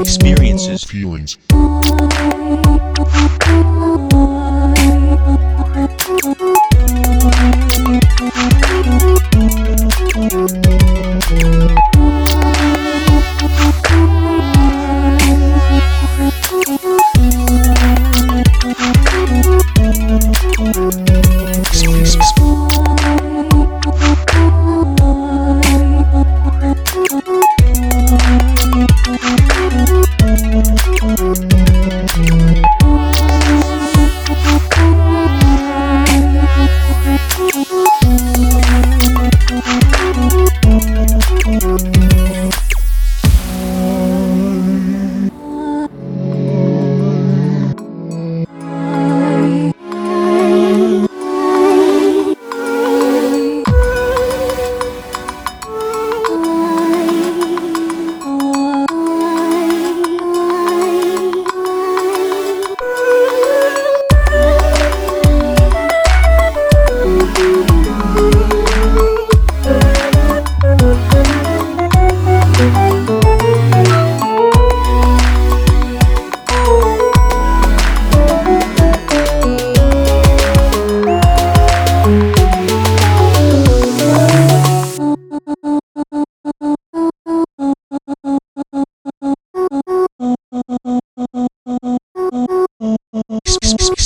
Experiences, feelings. Música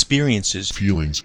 experiences, feelings,